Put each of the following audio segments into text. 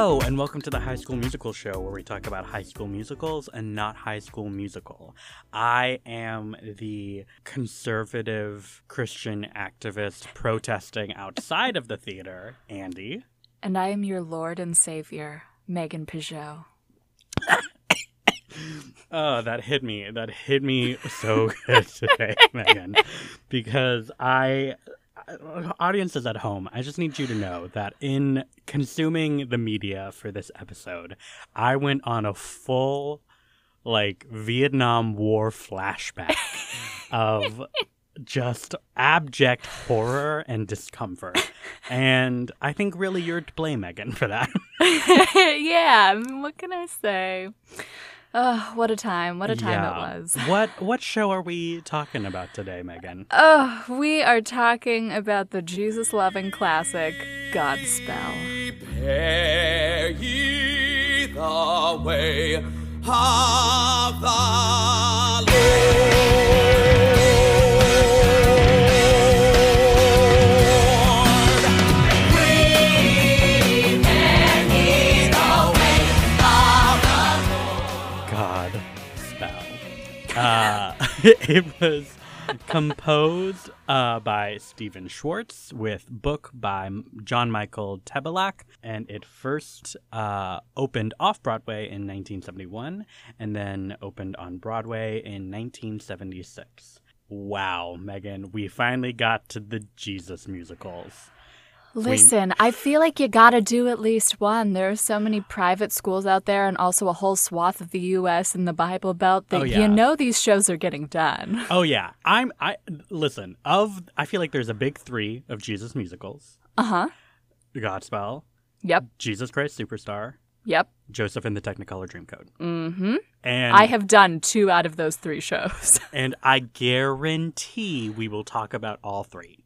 Hello, and welcome to the High School Musical Show, where we talk about high school musicals and not High School Musical. I am the conservative Christian activist protesting outside of the theater, Andy. And I am your Lord and Savior, Megan Peugeot. Oh, that hit me. That hit me so good today, Megan. Because I, audiences at home, I just need you to know that in consuming the media for this episode, I went on a full, like, Vietnam War flashback of just abject horror and discomfort. And I think really you're to blame, Megan, for that. yeah, I mean, what can I say? Oh, what a time. What a time Yeah. it was. What what show are we talking about today, Megan? Oh, we are talking about the Jesus loving classic, Godspell. Prepare ye the way of the Lord. it was composed uh, by Stephen Schwartz with book by John Michael Tebelak, and it first uh, opened off Broadway in 1971 and then opened on Broadway in 1976. Wow, Megan, we finally got to the Jesus musicals. Listen, I feel like you gotta do at least one. There are so many private schools out there and also a whole swath of the US and the Bible Belt that Oh, yeah. you know these shows are getting done. Oh yeah, I'm I listen, of I feel like there's a big 3 of Jesus musicals. Uh huh. Godspell, Yep. Jesus Christ Superstar, Yep. Joseph and the Technicolor Dreamcoat. Mm hmm. And I have done two out of those three shows. and I guarantee we will talk about all three.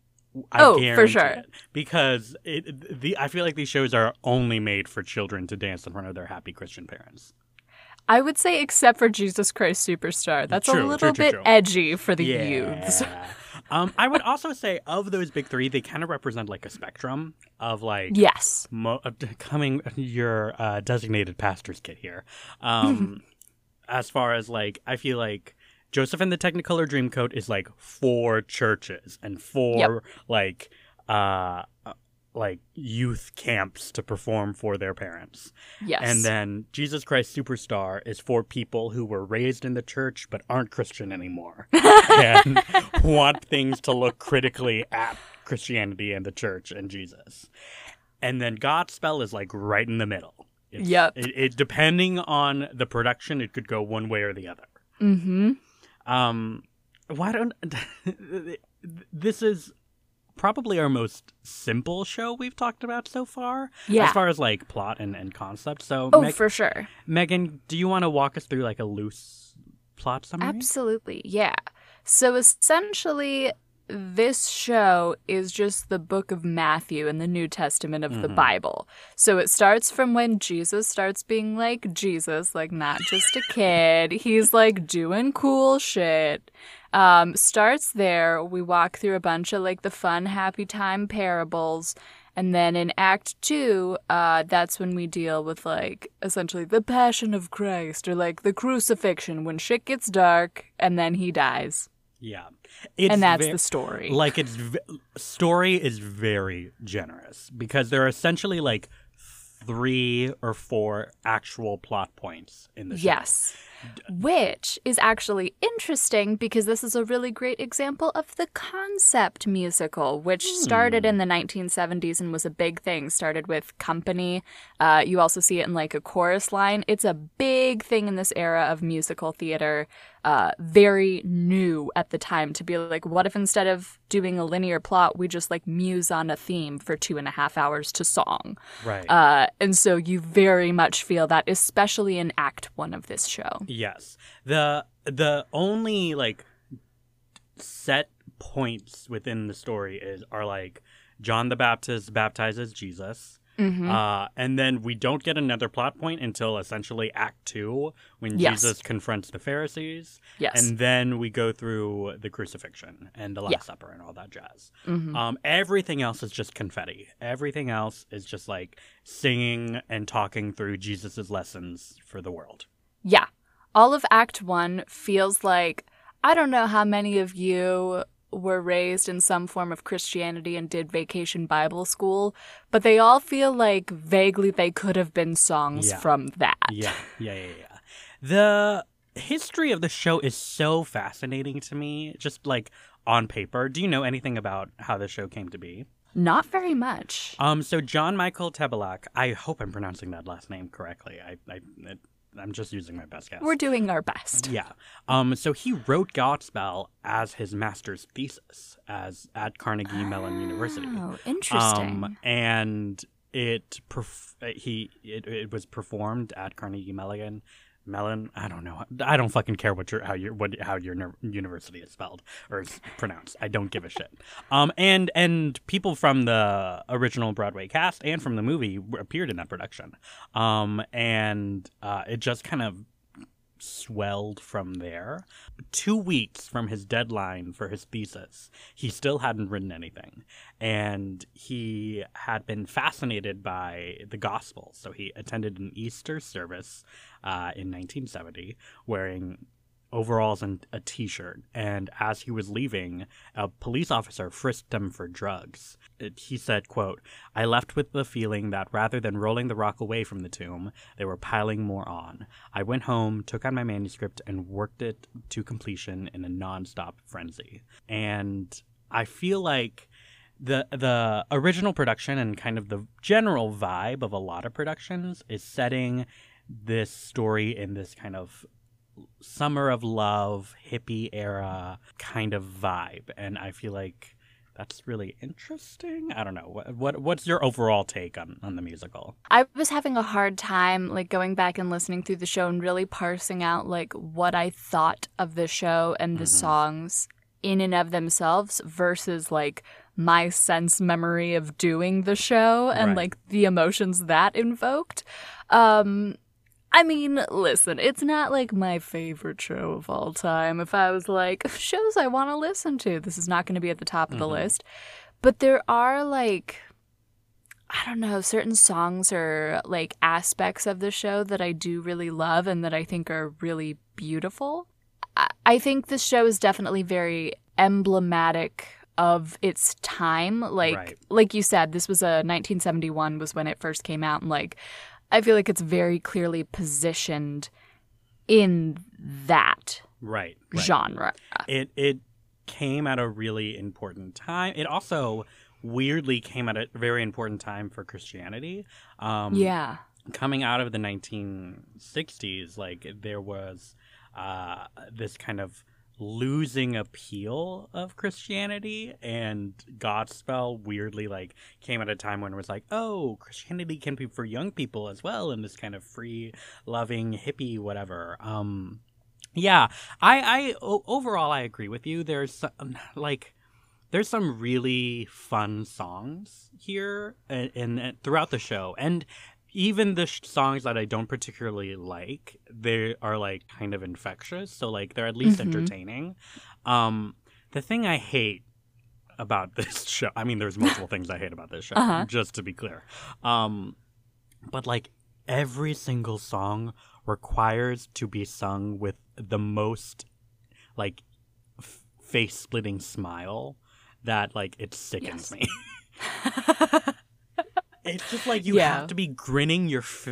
I Oh, for sure. it. Because it, the I feel like these shows are only made for children to dance in front of their happy Christian parents. I would say, except for Jesus Christ Superstar. That's True, a true, little true, bit edgy for the youths. Um, I would also say of those big three, they kind of represent like a spectrum of like Yes. mo- coming your uh, designated pastor's kit here. Um, as far as like, I feel like Joseph and the Technicolor Dreamcoat is like four churches and four Yep. like uh uh, like youth camps to perform for their parents. Yes. And then Jesus Christ Superstar is for people who were raised in the church but aren't Christian anymore and want things to look critically at Christianity and the church and Jesus. And then Godspell is like right in the middle. It's, Yep. It, it depending on the production, it could go one way or the other. mm-hmm. Um, why don't this is probably our most simple show we've talked about so far, Yeah. as far as like plot and, and concept. So, Oh, Meg- for sure. Megan, do you want to walk us through like a loose plot summary? Absolutely. Yeah. So essentially, this show is just the book of Matthew in the New Testament of the Mhm. Bible. So it starts from when Jesus starts being like Jesus, like not just a kid. He's like doing cool shit. Um, starts there. We walk through a bunch of like the fun, happy time parables. And then in Act Two, uh, that's when we deal with like essentially the Passion of Christ or like the crucifixion when shit gets dark and then he dies. Yeah, it's and that's ve- the story. like its v- story is very generous because there are essentially like three or four actual plot points in the show. Yes. Which is actually interesting because this is a really great example of the concept musical, which started in the 1970s and was a big thing. Started with Company. Uh, you also see it in like a chorus line. It's a big thing in this era of musical theater. Uh, very new at the time to be like, what if instead of doing a linear plot, we just like muse on a theme for two and a half hours to song? right. Uh, and so you very much feel that, especially in Act One of this show. Yes. The the only like set points within the story is are like John the Baptist baptizes Jesus. Mm-hmm. Uh, and then we don't get another plot point until essentially Act Two, when Yes. Jesus confronts the Pharisees. Yes. And then we go through the crucifixion and the Last Yeah. Supper and all that jazz. Mhm. Um, everything else is just confetti. Everything else is just like singing and talking through Jesus's lessons for the world. Yeah. All of Act One feels like I don't know how many of you were raised in some form of Christianity and did vacation Bible school, but they all feel like vaguely they could have been songs Yeah. from that. Yeah, yeah, yeah, yeah. The history of the show is so fascinating to me, just like on paper. Do you know anything about how the show came to be? Not very much. Um, so John Michael Tebelak, I hope I'm pronouncing that last name correctly. I, I, I'm just using my best guess. We're doing our best. Yeah. Um. So he wrote Godspell as his master's thesis as at Carnegie Mellon University. Oh, interesting. Um, and it perf- he it, it was performed at Carnegie Mellon. Mellon, I don't know. I don't fucking care what your how your what how your university is spelled or is pronounced. I don't give a shit. Um, and and people from the original Broadway cast and from the movie appeared in that production. Um, and uh, it just kind of swelled from there. Two weeks from his deadline for his thesis, he still hadn't written anything. And he had been fascinated by the gospel. So he attended an Easter service uh, in 1970 wearing overalls and a t-shirt and as he was leaving a police officer frisked him for drugs he said quote i left with the feeling that rather than rolling the rock away from the tomb they were piling more on. I went home took out my manuscript and worked it to completion in a non-stop frenzy. And i feel like the the original production and kind of the general vibe of a lot of productions is setting this story in this kind of summer of love hippie era kind of vibe. And i feel like that's really interesting i don't know what, what what's your overall take on on the musical I was having a hard time like going back and listening through the show and really parsing out like what I thought of the show and the Mhm. songs in and of themselves versus like my sense memory of doing the show and Right. like the emotions that invoked. Um I mean, listen, it's not like my favorite show of all time. If I was like, shows I want to listen to, this is not going to be at the top of the Mhm. list. But there are like I don't know, certain songs or like aspects of the show that I do really love and that I think are really beautiful. I, I think this show is definitely very emblematic of its time. Like Right. like you said, this was a 1971 was when it first came out and like I feel like it's very clearly positioned in that right, right. genre. it it came at a really important time it also weirdly came at a very important time for christianity um yeah. coming out of the 1960s like there was uh this kind of losing appeal of christianity and godspell weirdly like came at a time when it was like oh christianity can be for young people as well in this kind of free loving hippie whatever. Um yeah i i o- overall i agree with you. There's some, like there's some really fun songs here and, and, throughout the show. And even the sh- songs that i don't particularly like they are like kind of infectious so like they're at least Mhm. entertaining um the thing i hate about this show i mean there's multiple things i hate about this show Uh-huh. just to be clear um but like every single song requires to be sung with the most like f- face splitting smile that like it sickens Yes. me it's just like you Yeah. have to be grinning your f-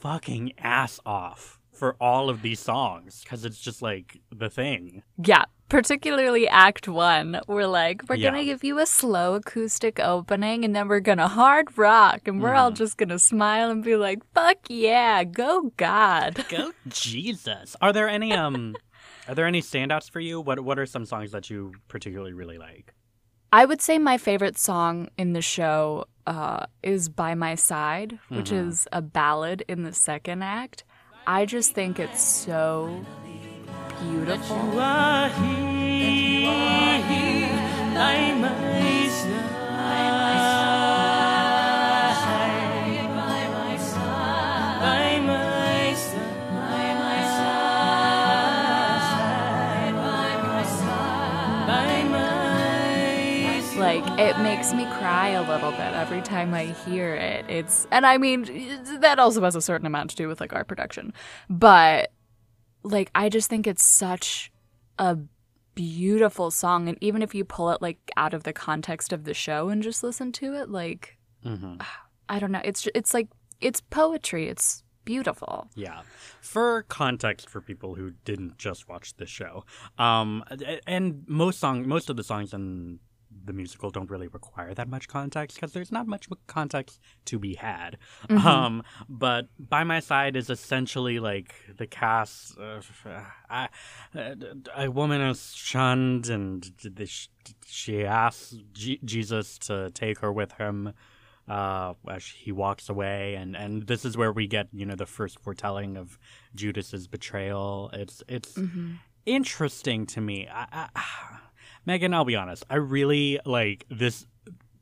fucking ass off for all of these songs because it's just like the thing Yeah, particularly Act One. We're like, we're Yeah. gonna give you a slow acoustic opening, and then we're gonna hard rock, and we're all Mhm. just gonna smile and be like, "Fuck yeah, go God!" go jesus are there any um are there any standouts for you what what are some songs that you particularly really like I would say my favorite song in the show uh, is "By My Side," which Mhm. is a ballad in the second act. I just think it's so beautiful. It makes me cry a little bit every time I hear it. It's and I mean that also has a certain amount to do with like our production. But like I just think it's such a beautiful song and even if you pull it like out of the context of the show and just listen to it like hmm I don't know. It's it's like it's poetry. It's beautiful. Yeah. For context for people who didn't just watch the show, um, and most song, most of the songs in the musical don't really require that much context because there's not much context to be had. Mm-hmm. Um, but by my side is essentially like the cast. Uh, I, a woman is shunned, and the, she asks G- Jesus to take her with him uh, as he walks away, and, and this is where we get you know the first foretelling of Judas's betrayal. It's it's interesting to me. I, I, Megan, I'll be honest. I really like this.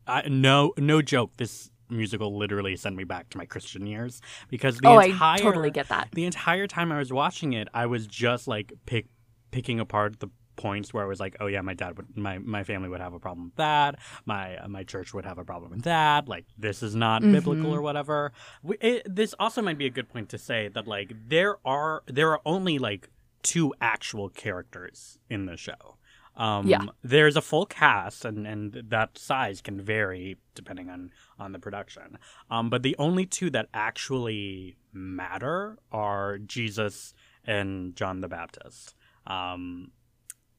I, no no joke. This musical literally sent me back to my Christian years because the oh, entire I totally get that. the entire time I was watching it, I was just like pick, picking apart the points where I was like, oh yeah, my dad would, my my family would have a problem with that. My uh, my church would have a problem with that. Like this is not biblical or whatever. We, it, this also might be a good point to say that like there are there are only like two actual characters in the show. Um, Yeah. There's a full cast, and, and that size can vary depending on, on the production. Um, but the only two that actually matter are Jesus and John the Baptist. Um,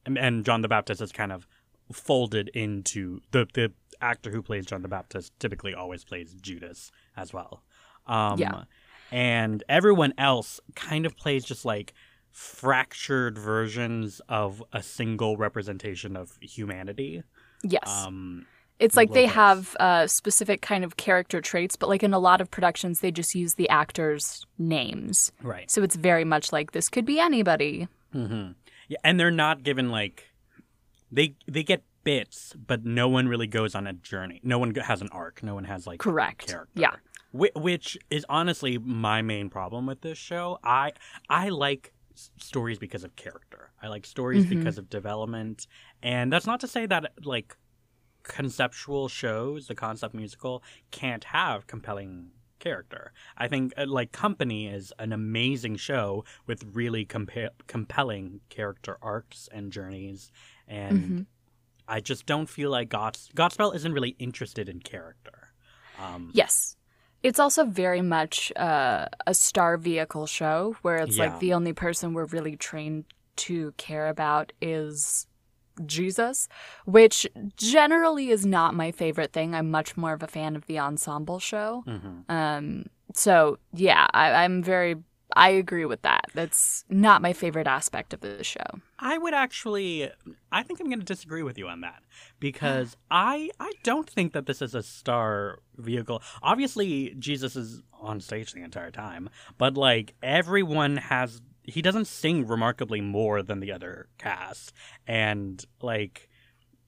and, and John the Baptist is kind of folded into the the actor who plays John the Baptist typically always plays Judas as well. Um, Yeah. And everyone else kind of plays just like fractured versions of a single representation of humanity. Yes. Um, It's like they have uh, specific kind of character traits, but like in a lot of productions, they just use the actors' names. right. So it's very much like this could be anybody. hmm Yeah, and they're not given like they they get bits, but no one really goes on a journey. No one has an arc. No one has like Correct. character. Yeah. Whi- which is honestly my main problem with this show. I I like stories because of character. I like stories Mhm. because of development, and that's not to say that like conceptual shows, the concept musical, can't have compelling character. I think uh, like Company is an amazing show with really compa- compelling character arcs and journeys, and Mhm. I just don't feel like Gods- Godspell isn't really interested in character. Um, Yes. It's also very much uh, a star vehicle show where it's Yeah. like the only person we're really trained to care about is Jesus, which generally is not my favorite thing. I'm much more of a fan of the ensemble show. mhm. Um, so yeah, I, I'm very. I agree with that. That's not my favorite aspect of the show. I would actually I think I'm going to disagree with you on that because I I don't think that this is a star vehicle. Obviously Jesus is on stage the entire time, but like everyone has he doesn't sing remarkably more than the other cast and like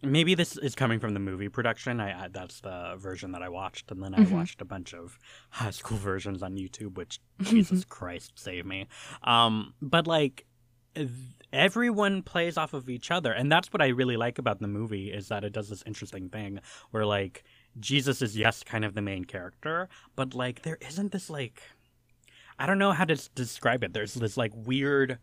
maybe this is coming from the movie production. I, I that's the version that I watched, and then I Mhm. watched a bunch of high school versions on YouTube. Which Jesus Christ save me. Um, but like everyone plays off of each other, and that's what I really like about the movie is that it does this interesting thing where like Jesus is yes kind of the main character, but like there isn't this like I don't know how to describe it. There's this like weird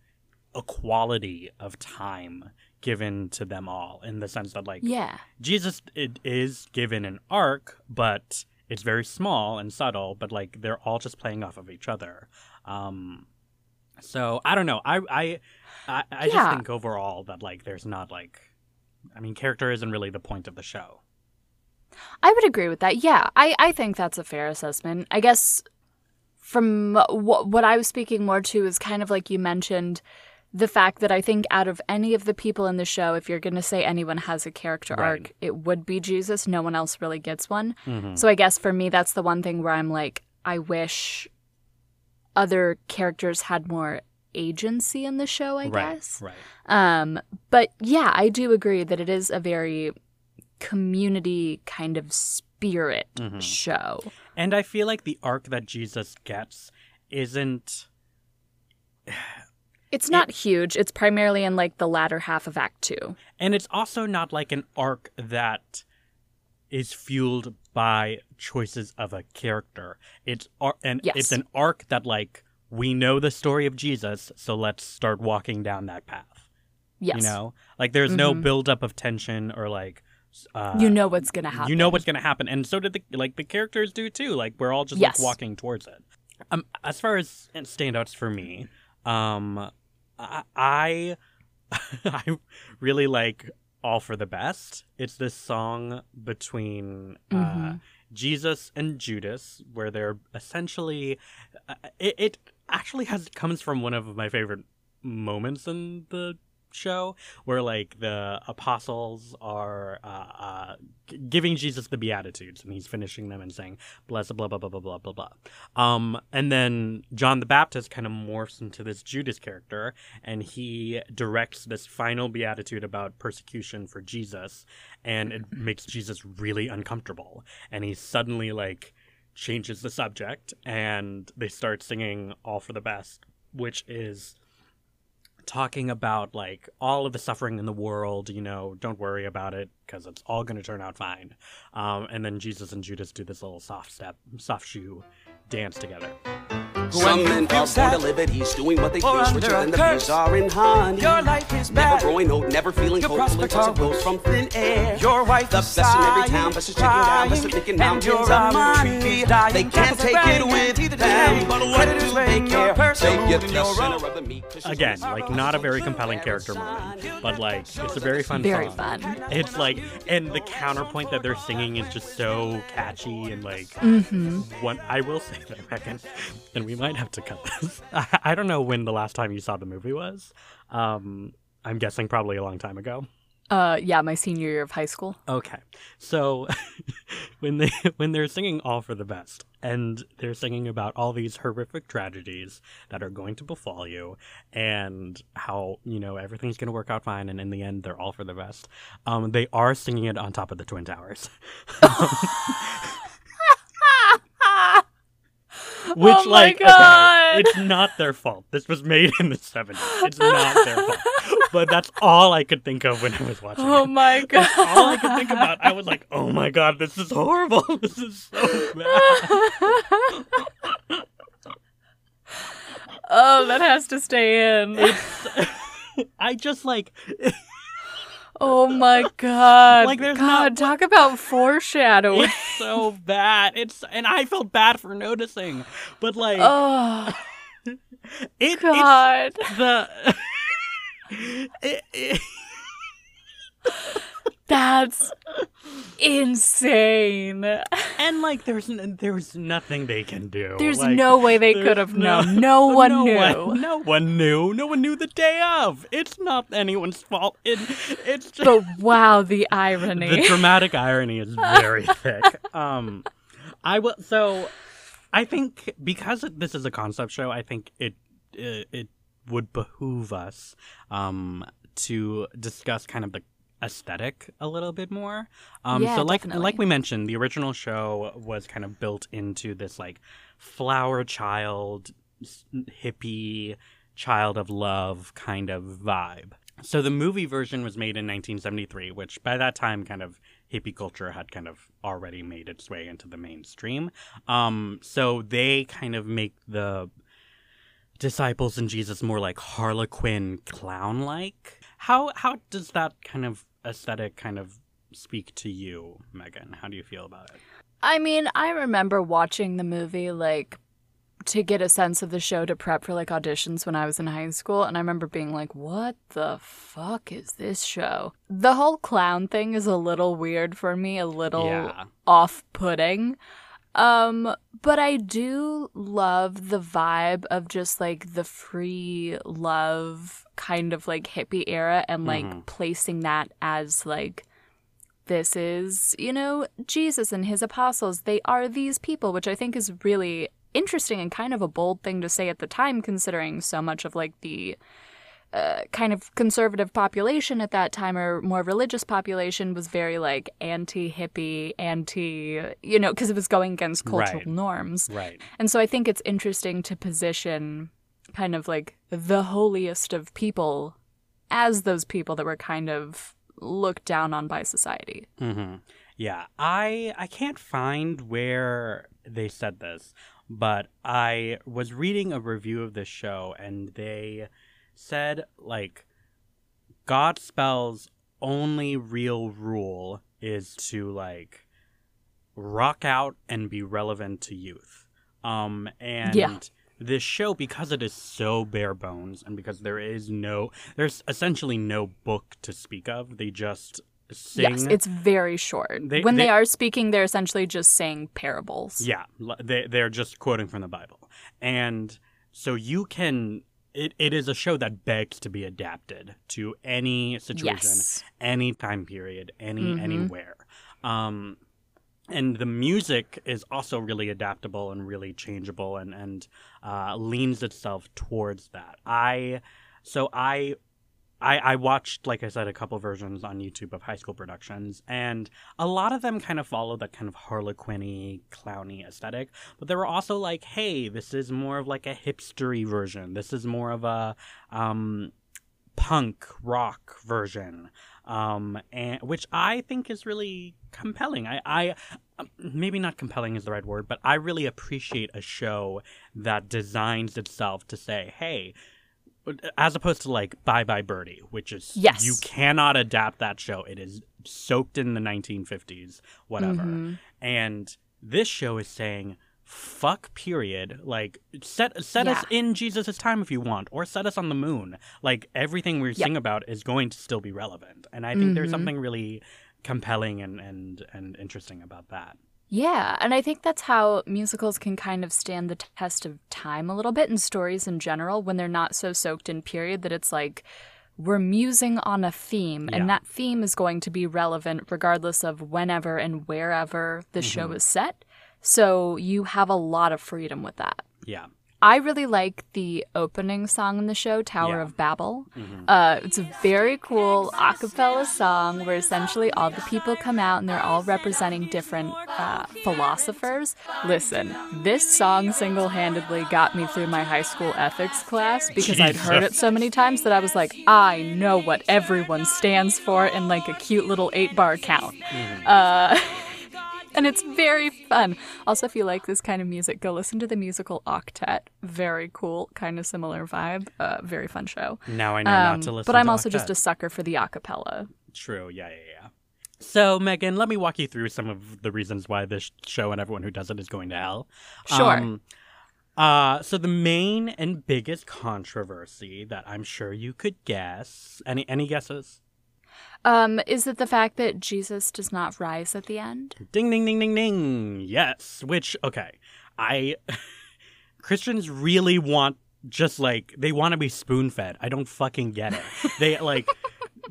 equality of time given to them all in the sense that like Yeah. Jesus it is given an arc, but it's very small and subtle, but like they're all just playing off of each other. Um so I don't know. I I I, I just think overall that like there's not like I mean character isn't really the point of the show. I would agree with that. Yeah, I, I think that's a fair assessment. I guess from what, what I was speaking more to is kind of like you mentioned the fact that I think out of any of the people in the show, if you're going to say anyone has a character Right. arc, it would be Jesus. No one else really gets one. Mhm. So I guess for me, that's the one thing where I'm like, I wish other characters had more agency in the show, I right, guess. Right. Um, but yeah, I do agree that it is a very community kind of spirit Mhm. show. And I feel like the arc that Jesus gets isn't It's not huge. It's primarily in like the latter half of Act Two. and it's also not like an arc that is fueled by choices of a character. It's ar- and Yes. it's an arc that like we know the story of Jesus, so let's start walking down that path. Yes. You know, like there's no Mhm. buildup of tension or like. Uh, you know what's gonna happen. you know what's gonna happen, and so did the like the characters do too. Like we're all just Yes. like walking towards it. Um, as far as standouts for me, um, I I, I really like "All for the Best." It's this song between uh, Mhm. Jesus and Judas, where they're essentially uh, it, it actually has comes from one of my favorite moments in the show where like the apostles are uh, uh, giving Jesus the beatitudes and he's finishing them and saying blessed blah blah blah blah blah blah blah. Um and then John the Baptist kind of morphs into this Judas character and he directs this final beatitude about persecution for Jesus and it makes Jesus really uncomfortable. And he suddenly like changes the subject and they start singing all for the best which is talking about like all of the suffering in the world you know don't worry about it because it's all going to turn out fine. Um, and then jesus and judas do this little soft step soft shoe dance together Some men feel are born sad to live at ease, doing what they or please, under richer than the curse, bees are in honey. Your life is Never bad. growing old, never feeling Your hopeful until prospects it are from thin air. Your wife the is best in every town, best is chicken down, best crying, is thinking mountains your of almond money. tree is dying. They can't take it with teeth are them, chattering, but what do they laying your care? purse They get the your center of the meat. again like not a very compelling character moment but like it's a very fun Very song. fun. it's like and the counterpoint that they're singing is just so catchy and like Mm-hmm. one i will say that reckon and we might have to cut this I, I don't know when the last time you saw the movie was um i'm guessing probably a long time ago Uh, yeah, my senior year of high school. Okay, so when they when they're singing "All for the Best" and they're singing about all these horrific tragedies that are going to befall you, and how you know everything's going to work out fine, and in the end they're all for the best. Um, they are singing it on top of the twin towers, which Oh like okay, it's not their fault. This was made in the seventies. It's not their fault. But that's all I could think of when I was watching Oh it. my god. That's all I could think about. I was like, "Oh my god, this is horrible. This is so bad." oh, that has to stay in. I just like Oh my god. Like, there's god, not- talk about foreshadowing. it's so bad. It's and I felt bad for noticing, but like oh it, it's god. the it, it, That's insane. and like there's n- there's nothing they can do. There's Like, no way they could have no- known. No one no knew. One, no one knew. No one knew the day of. It's not anyone's fault. It, it's just But wow, the irony. the dramatic irony is very thick. Um, I will. So, I think because this is a concept show, I think it it, it would behoove us um to discuss kind of the aesthetic a little bit more. Um, Yeah, so like definitely. like we mentioned, the original show was kind of built into this like flower child, hippie, child of love kind of vibe. So the movie version was made in 1973, which by that time kind of hippie culture had kind of already made its way into the mainstream. Um, so they kind of make the disciples and Jesus more like Harlequin clown like. How how does that kind of aesthetic kind of speak to you, Megan? How do you feel about it? I mean, I remember watching the movie like to get a sense of the show to prep for like auditions when I was in high school and I remember being like, "What the fuck is this show?" The whole clown thing is a little weird for me, a little Yeah. off-putting. Um, but I do love the vibe of just like the free love kind of like hippie era and like Mhm. placing that as like this is, you know, Jesus and his apostles. They are these people, which I think is really interesting and kind of a bold thing to say at the time, considering so much of like the uh, kind of conservative population at that time or more religious population was very like anti hippie, anti, you know, because it was going against cultural Right. norms. Right. And so I think it's interesting to position kind of like the holiest of people as those people that were kind of looked down on by society. hmm Yeah, I I can't find where they said this, but I was reading a review of this show and they said like Godspell's only real rule is to like rock out and be relevant to youth. Um and Yeah. this show because it is so bare bones and because there is no there's essentially no book to speak of, they just sing Yes, it's very short. They- when they, they- are speaking, they're essentially just saying parables. Yeah, they they're just quoting from the Bible, and so you can. It, it is a show that begs to be adapted to any situation, Yes. any time period, any Mhm. anywhere. Um, and the music is also really adaptable and really changeable, and and uh, leans itself towards that. I so I. I, I watched, like I said, a couple versions on YouTube of high school productions, and a lot of them kind of follow that kind of harlequin clowny aesthetic. But there were also like, hey, this is more of like a hipstery version. This is more of a um, punk rock version, um, and which I think is really compelling. I, I maybe not compelling is the right word, but I really appreciate a show that designs itself to say, hey. As opposed to like Bye Bye Birdie, which is Yes. you cannot adapt that show. It is soaked in the 1950s, whatever. Mhm. And this show is saying, fuck period. Like set set us in Jesus' time if you want, or set us on the moon. Like everything we Yep. sing about is going to still be relevant. And I think there's Mhm. something really compelling and, and, and interesting about that. Yeah, and I think that's how musicals can kind of stand the test of time a little bit and stories in general when they're not so soaked in period that it's like we're musing on a theme Yeah. and that theme is going to be relevant regardless of whenever and wherever the show Mhm. is set. So you have a lot of freedom with that. Yeah. I really like the opening song in the show, Tower Yeah. of Babel. Mhm. Uh, it's a very cool a cappella song where essentially all the people come out and they're all representing different uh, philosophers. Listen, this song single handedly got me through my high school ethics class because I'd heard it so many times that I was like, I know what everyone stands for in like a cute little eight bar count. Uh, and it's very fun. Also, if you like this kind of music, go listen to the musical Octet. Very cool, kind of similar vibe. Uh, very fun show. Now I know Um, not to listen but I'm also just a sucker for the acapella. True. Yeah, yeah, yeah. So, Megan, let me walk you through some of the reasons why this show and everyone who does it is going to hell. Sure. Um, uh, so the main and biggest controversy that I'm sure you could guess. Any any guesses? Um, is it the fact that Jesus does not rise at the end? Ding ding ding ding ding. Yes. Which okay, I Christians really want just like they want to be spoon fed. I don't fucking get it. They like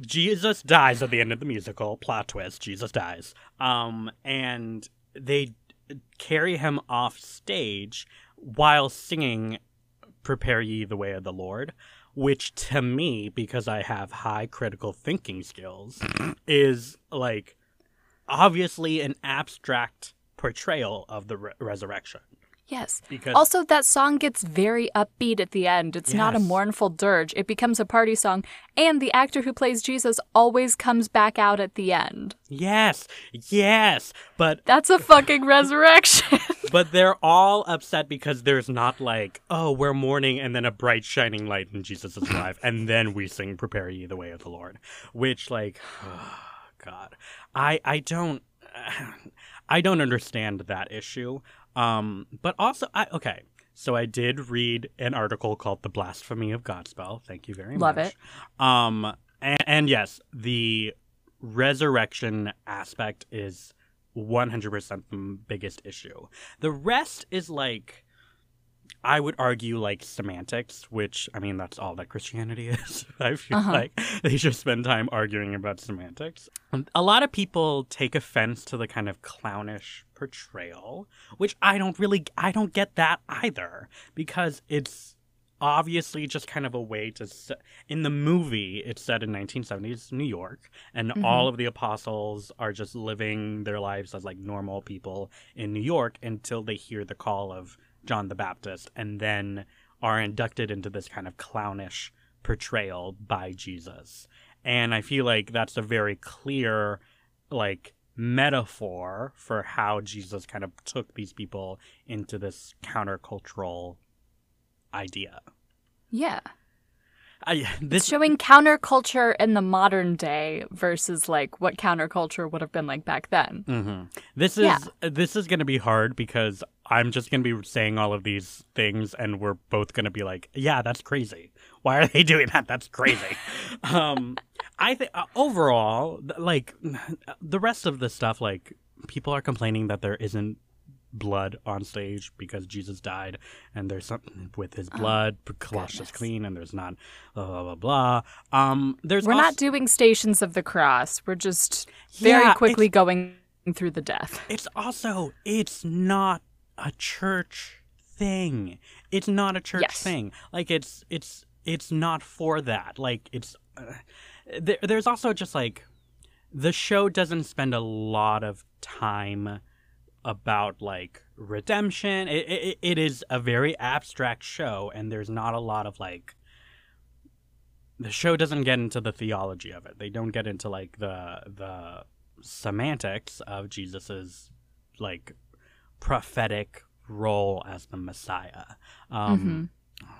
Jesus dies at the end of the musical. Plot twist: Jesus dies. Um, and they carry him off stage while singing "Prepare Ye the Way of the Lord." Which to me, because I have high critical thinking skills, is like obviously an abstract portrayal of the re- resurrection. Yes. Because Also, that song gets very upbeat at the end. It's not a mournful dirge. It becomes a party song, and the actor who plays Jesus always comes back out at the end. yes, yes, but That's a fucking resurrection. but they're all upset because there's not like oh we're mourning and then a bright shining light and Jesus is alive and then we sing prepare ye the way of the Lord, which like God, I I don't I don't understand that issue. Um, but also I okay. So I did read an article called "The Blasphemy of Godspell." Thank you very Love much. Love it. Um, and, and yes, the resurrection aspect is 100% the biggest issue. The rest is like, I would argue, like semantics, which, I mean, that's all that Christianity is. I feel Uh-huh. like they just spend time arguing about semantics. Um, A lot of people take offense to the kind of clownish portrayal, which I don't really, I don't get that either, because it's obviously just kind of a way to set, in the movie it's set in 1970s new york and Mhm. all of the apostles are just living their lives as like normal people in new york until they hear the call of john the baptist and then are inducted into this kind of clownish portrayal by jesus and i feel like that's a very clear like metaphor for how Jesus kind of took these people into this countercultural idea. Yeah. I, this Showing counterculture in the modern day versus like what counterculture would have been like back then. Mhm. This is Yeah. this is going to be hard because I'm just going to be saying all of these things, and we're both going to be like, "Yeah, that's crazy. Why are they doing that? That's crazy." um, I think uh, overall, th- like the rest of the stuff, like people are complaining that there isn't blood on stage because Jesus died, and there's something with his blood washed us Oh, clean, and there's not blah blah blah. blah. Um, there's We're also- not doing Stations of the Cross. We're just very Yeah, quickly going through the death. It's also it's not a church thing. It's not a church Yes. thing. Like it's it's it's not for that. Like it's uh, there, there's also just like the show doesn't spend a lot of time about like redemption. It, it it is a very abstract show and there's not a lot of like the show doesn't get into the theology of it. They don't get into like the the semantics of Jesus's like prophetic role as the Messiah. Um,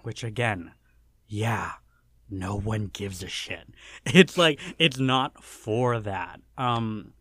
Which again, yeah, no one gives a shit. It's like it's not for that. Um,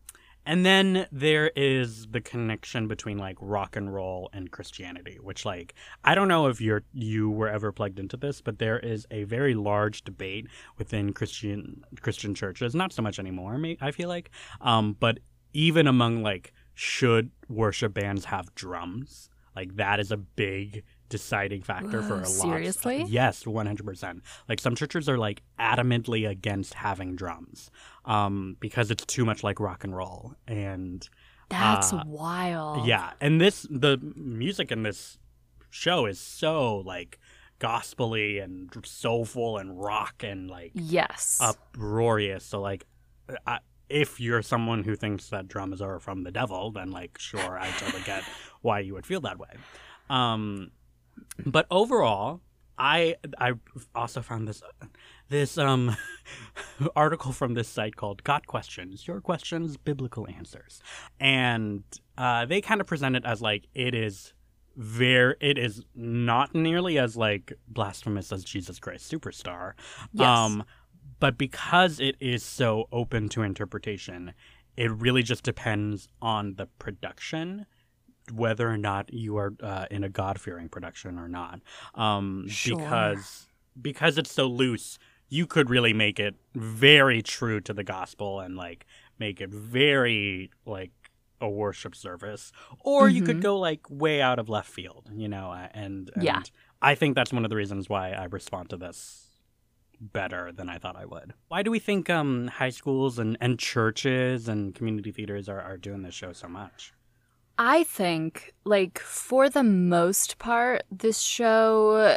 and then there is the connection between like rock and roll and Christianity, which like I don't know if you're you were ever plugged into this, but there is a very large debate within Christian Christian churches. Not so much anymore, I feel like, um, but even among like should worship bands have drums? Like that is a big deciding factor for a Whoa, lot. seriously? Yes, one hundred percent. Like some churches are like adamantly against having drums, um, because it's too much like rock and roll. And That's Uh, wild. yeah, and this the music in this show is so like gospely and soulful and rock and like Yes. uproarious. So like, I, if you're someone who thinks that drums are from the devil, then like, sure, I totally get why you would feel that way. Um, but overall, I I also found this this um article from this site called "Got Questions: Your Questions, Biblical Answers," and uh, they kind of present it as like it is very it is not nearly as like blasphemous as Jesus Christ Superstar. Yes. Um, but because it is so open to interpretation, it really just depends on the production whether or not you are uh, in a God fearing production or not. Um, Sure. Because because it's so loose, you could really make it very true to the gospel and like make it very like a worship service, or you could Mhm. go like way out of left field, you know. And, and Yeah. I think that's one of the reasons why I respond to this better than I thought I would. Why do we think um, high schools and, and churches and community theaters are, are doing this show so much? I think, like, for the most part, this show,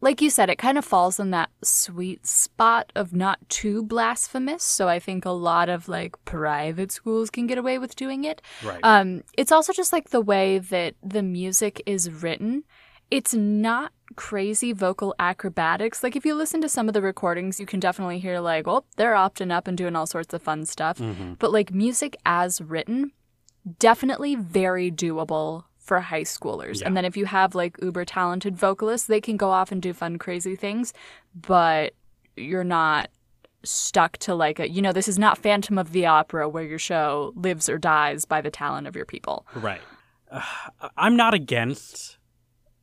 like you said, it kind of falls in that sweet spot of not too blasphemous. So I think a lot of, like, private schools can get away with doing it. Right. Um, it's also just like the way that the music is written. It's not crazy vocal acrobatics. Like if you listen to some of the recordings, you can definitely hear like, well, they're opting up and doing all sorts of fun stuff. Mhm. But like music as written, definitely very doable for high schoolers. Yeah. And then if you have like uber talented vocalists, they can go off and do fun, crazy things. But you're not stuck to like a, you know, this is not Phantom of the Opera where your show lives or dies by the talent of your people. Right. Uh, I'm not against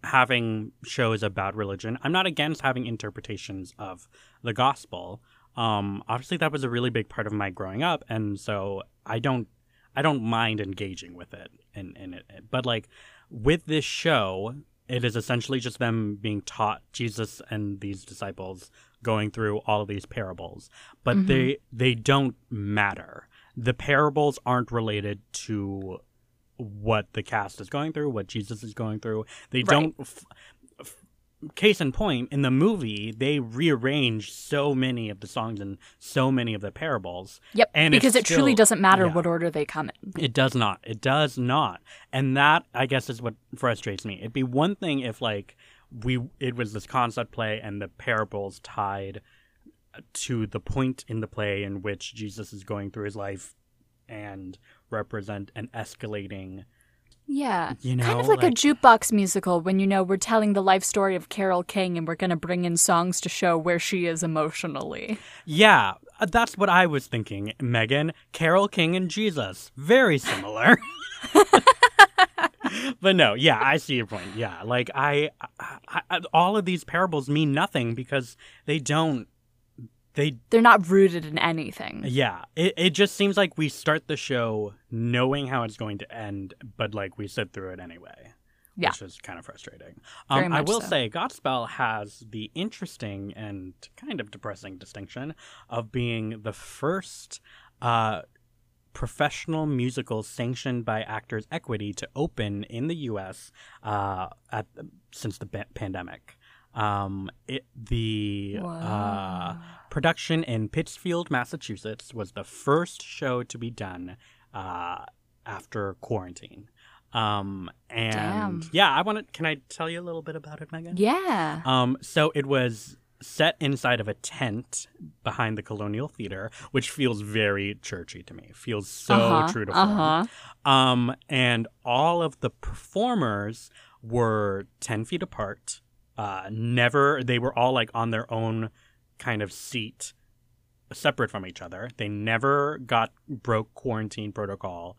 having shows about religion. I'm not against having interpretations of the gospel. Um, obviously, that was a really big part of my growing up, and so I don't, I don't mind engaging with it and in it. But like with this show, it is essentially just them being taught Jesus and these disciples going through all of these parables, but they they don't matter. The parables aren't related to what the cast is going through, what Jesus is going through. They Right. don't. F- f- case in point, in the movie, they rearrange so many of the songs and so many of the parables. Yep. And because it truly doesn't matter yeah. what order they come in. It does not. It does not. And that I guess is what frustrates me. It'd be one thing if like we it was this concept play and the parables tied to the point in the play in which Jesus is going through his life and represent an escalating. Yeah. You know, kind of like, like- a jukebox musical when you know we're telling the life story of Carole King and we're going to bring in songs to show where she is emotionally. Yeah, uh, that's what I was thinking, Megan. Carole King and Jesus. Very similar. but no, yeah, I see your point. Yeah, like I, I, I all of these parables mean nothing because they don't they They're not rooted in anything. yeah, it it just seems like we start the show knowing how it's going to end, but like we sit through it anyway. Yeah. Which is kind of frustrating. Um, I will so. say Godspell has the interesting and kind of depressing distinction of being the first uh, professional musical sanctioned by Actors Equity to open in the U.S. Uh, at since the ba- pandemic. Um, it the uh, production in Pittsfield, Massachusetts, was the first show to be done uh, after quarantine. Um, and Damn. yeah, I want to. Can I tell you a little bit about it, Megan? Yeah. Um, so it was set inside of a tent behind the Colonial Theater, which feels very churchy to me. It feels so Uh-huh, true to form. uh-huh. Um, and all of the performers were 10 feet apart. Uh, never, they were all like on their own kind of seat, separate from each other. They never got, broke quarantine protocol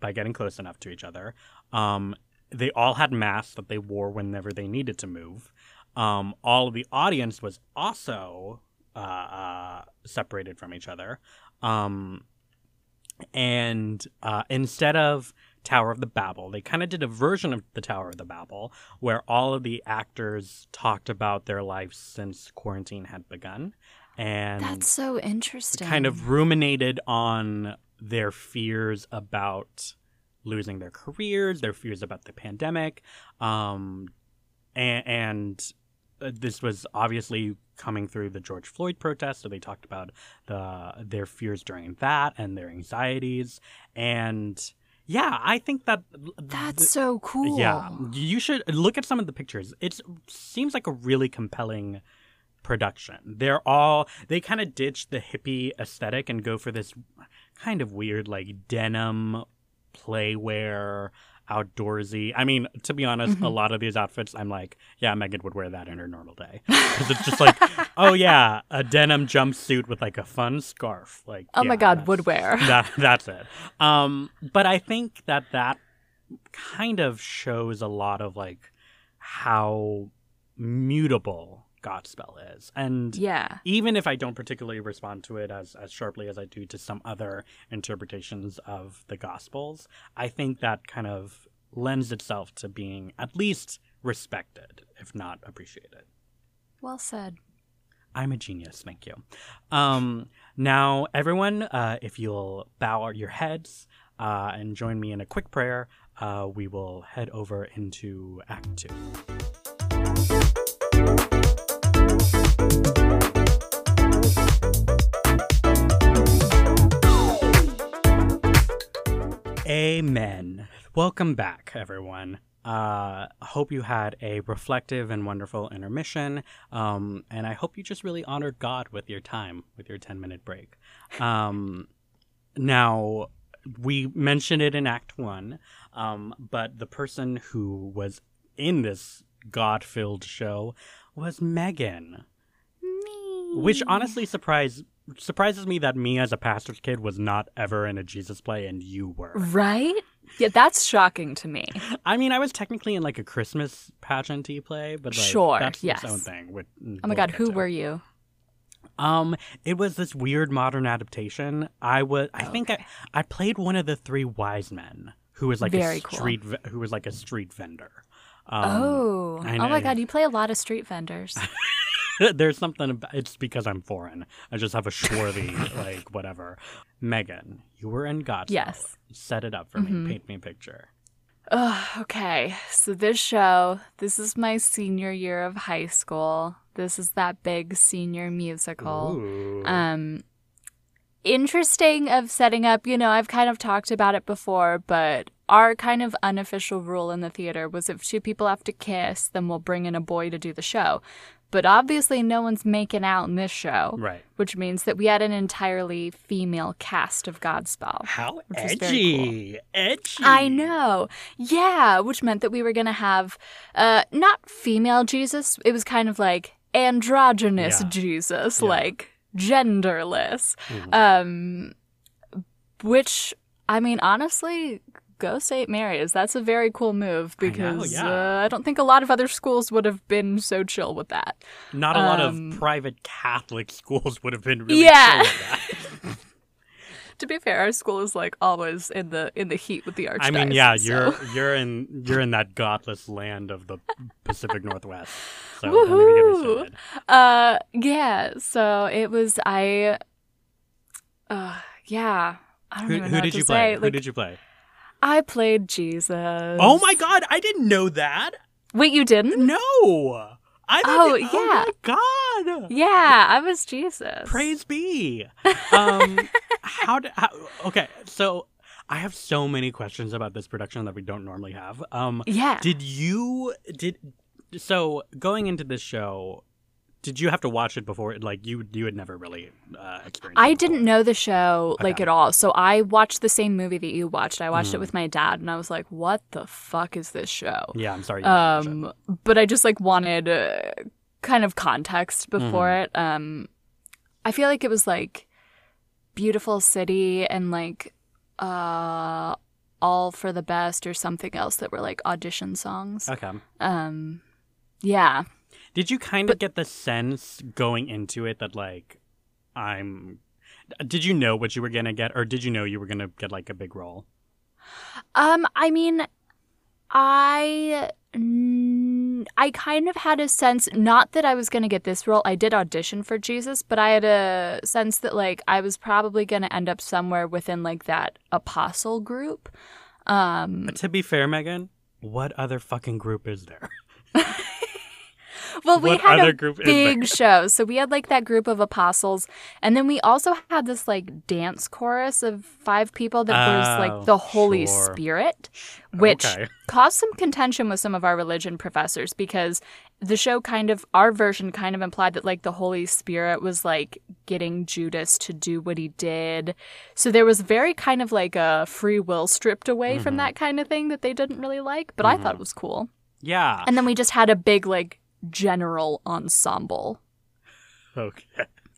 by getting close enough to each other. Um, they all had masks that they wore whenever they needed to move. Um, all of the audience was also uh, uh, separated from each other. Um, and uh, instead of Tower of the Babel, they kind of did a version of the Tower of the Babel where all of the actors talked about their lives since quarantine had begun and That's so interesting. kind of ruminated on their fears about losing their careers, their fears about the pandemic, um, and, and uh, this was obviously coming through the George Floyd protests. So they talked about the their fears during that and their anxieties, and yeah, I think that That's so cool. yeah, you should look at some of the pictures. It seems like a really compelling production. They're all they kind of ditch the hippie aesthetic and go for this kind of weird like denim playwear outdoorsy. I mean, to be honest, Mm-hmm. a lot of these outfits I'm like, yeah, Megan would wear that in her normal day. Cuz it's just like, oh yeah, a denim jumpsuit with like a fun scarf. Like Oh my God, would wear. that that's it. Um, but I think that that kind of shows a lot of like how mutable Godspell is, and Yeah. even if I don't particularly respond to it as as sharply as I do to some other interpretations of the Gospels, I think that kind of lends itself to being at least respected, if not appreciated. Well said. I'm a genius, thank you. Um, now, everyone, uh, if you'll bow your heads uh, and join me in a quick prayer, uh, we will head over into Act Two. Amen. Welcome back, everyone. Uh, hope you had a reflective and wonderful intermission. Um, and I hope you just really honored God with your time, with your 10 minute break. Um, now, we mentioned it in Act One, um, but the person who was in this God filled show was Megan, Me. which honestly surprised. Surprises me that me as a pastor's kid was not ever in a Jesus play and you were. Right? Yeah, that's shocking to me. I mean, I was technically in like a Christmas pageanty play, but like, Sure, that's yes. its own thing. Which Oh my God, who were you? Um, it was this weird modern adaptation. I was, I think, I, I played one of the three wise men who was like Very a street, ve- who was like a street vendor. Um, oh. I Oh my God, you play a lot of street vendors. there's something. About, it's because I'm foreign. I just have a swarthy like whatever. Megan, you were in God's Yes. Set it up for Mhm. me. Paint me a picture. Okay, so this show, this is my senior year of high school. This is that big senior musical. Ooh. Um, interesting of setting up. You know, I've kind of talked about it before, but our kind of unofficial rule in the theater was if two people have to kiss, then we'll bring in a boy to do the show. But obviously no one's making out in this show. Right. Which means that we had an entirely female cast of Godspell. How is very edgy. Edgy. I know. Yeah, which meant that we were going to have uh not female Jesus, it was kind of like androgynous Yeah. Jesus, Yeah. like genderless. Mhm. Um which I mean honestly Go St. Mary's. That's a very cool move I know, because yeah. uh, I don't think a lot of other schools would have been so chill with that. Not a lot Um, of private Catholic schools would have been really Yeah. chill with that. To be fair, our school is like always in the in the heat with the archdiocese. I mean, yeah, so- you're you're in you're in that godless land of the Pacific Northwest. So don't even get me Woohoo! Uh, yeah. So it was I. Uh, yeah. I don't Who, even who know did you say. play? Who did you play? I played Jesus. Oh my god, I didn't know that. Wait, you didn't? No. I thought Oh, yeah. Oh my god. Yeah, I was Jesus. Praise be. Um, how did? How, okay, so I have so many questions about this production that we don't normally have. Um, Yeah. did you did so going into this show? Did you have to watch it before? Like you, you had never really uh, experienced. I didn't know the show like Okay. at all. So I watched the same movie that you watched. I watched Mm. it with my dad and I was like, "What the fuck is this show?" Yeah, I'm sorry. You didn't watch it. Um but I just like wanted uh, kind of context before Mm-hmm. it. Um I feel like it was like beautiful city and like uh all for the best or something else that were like audition songs. Okay. Um yeah. Did you kind of get the sense going into it that like I'm? Did you know what you were gonna get, or did you know you were gonna get like a big role? Um, I mean, I I kind of had a sense not that I was going to get this role. I did audition for Jesus, but I had a sense that like I was probably going to end up somewhere within like that apostle group. Um, To be fair, Megan, what other fucking group is there? well, we What had a group big show, so we had like that group of apostles, and then we also had this like dance chorus of five people that was Oh, like the Holy sure. Spirit, which Okay. caused some contention with some of our religion professors because the show kind of our version kind of implied that like the Holy Spirit was like getting Judas to do what he did. So there was very kind of like a free will stripped away from Mhm. that kind of thing that they didn't really like, but I thought it was cool. Yeah. And then we just had a big like general ensemble. Okay.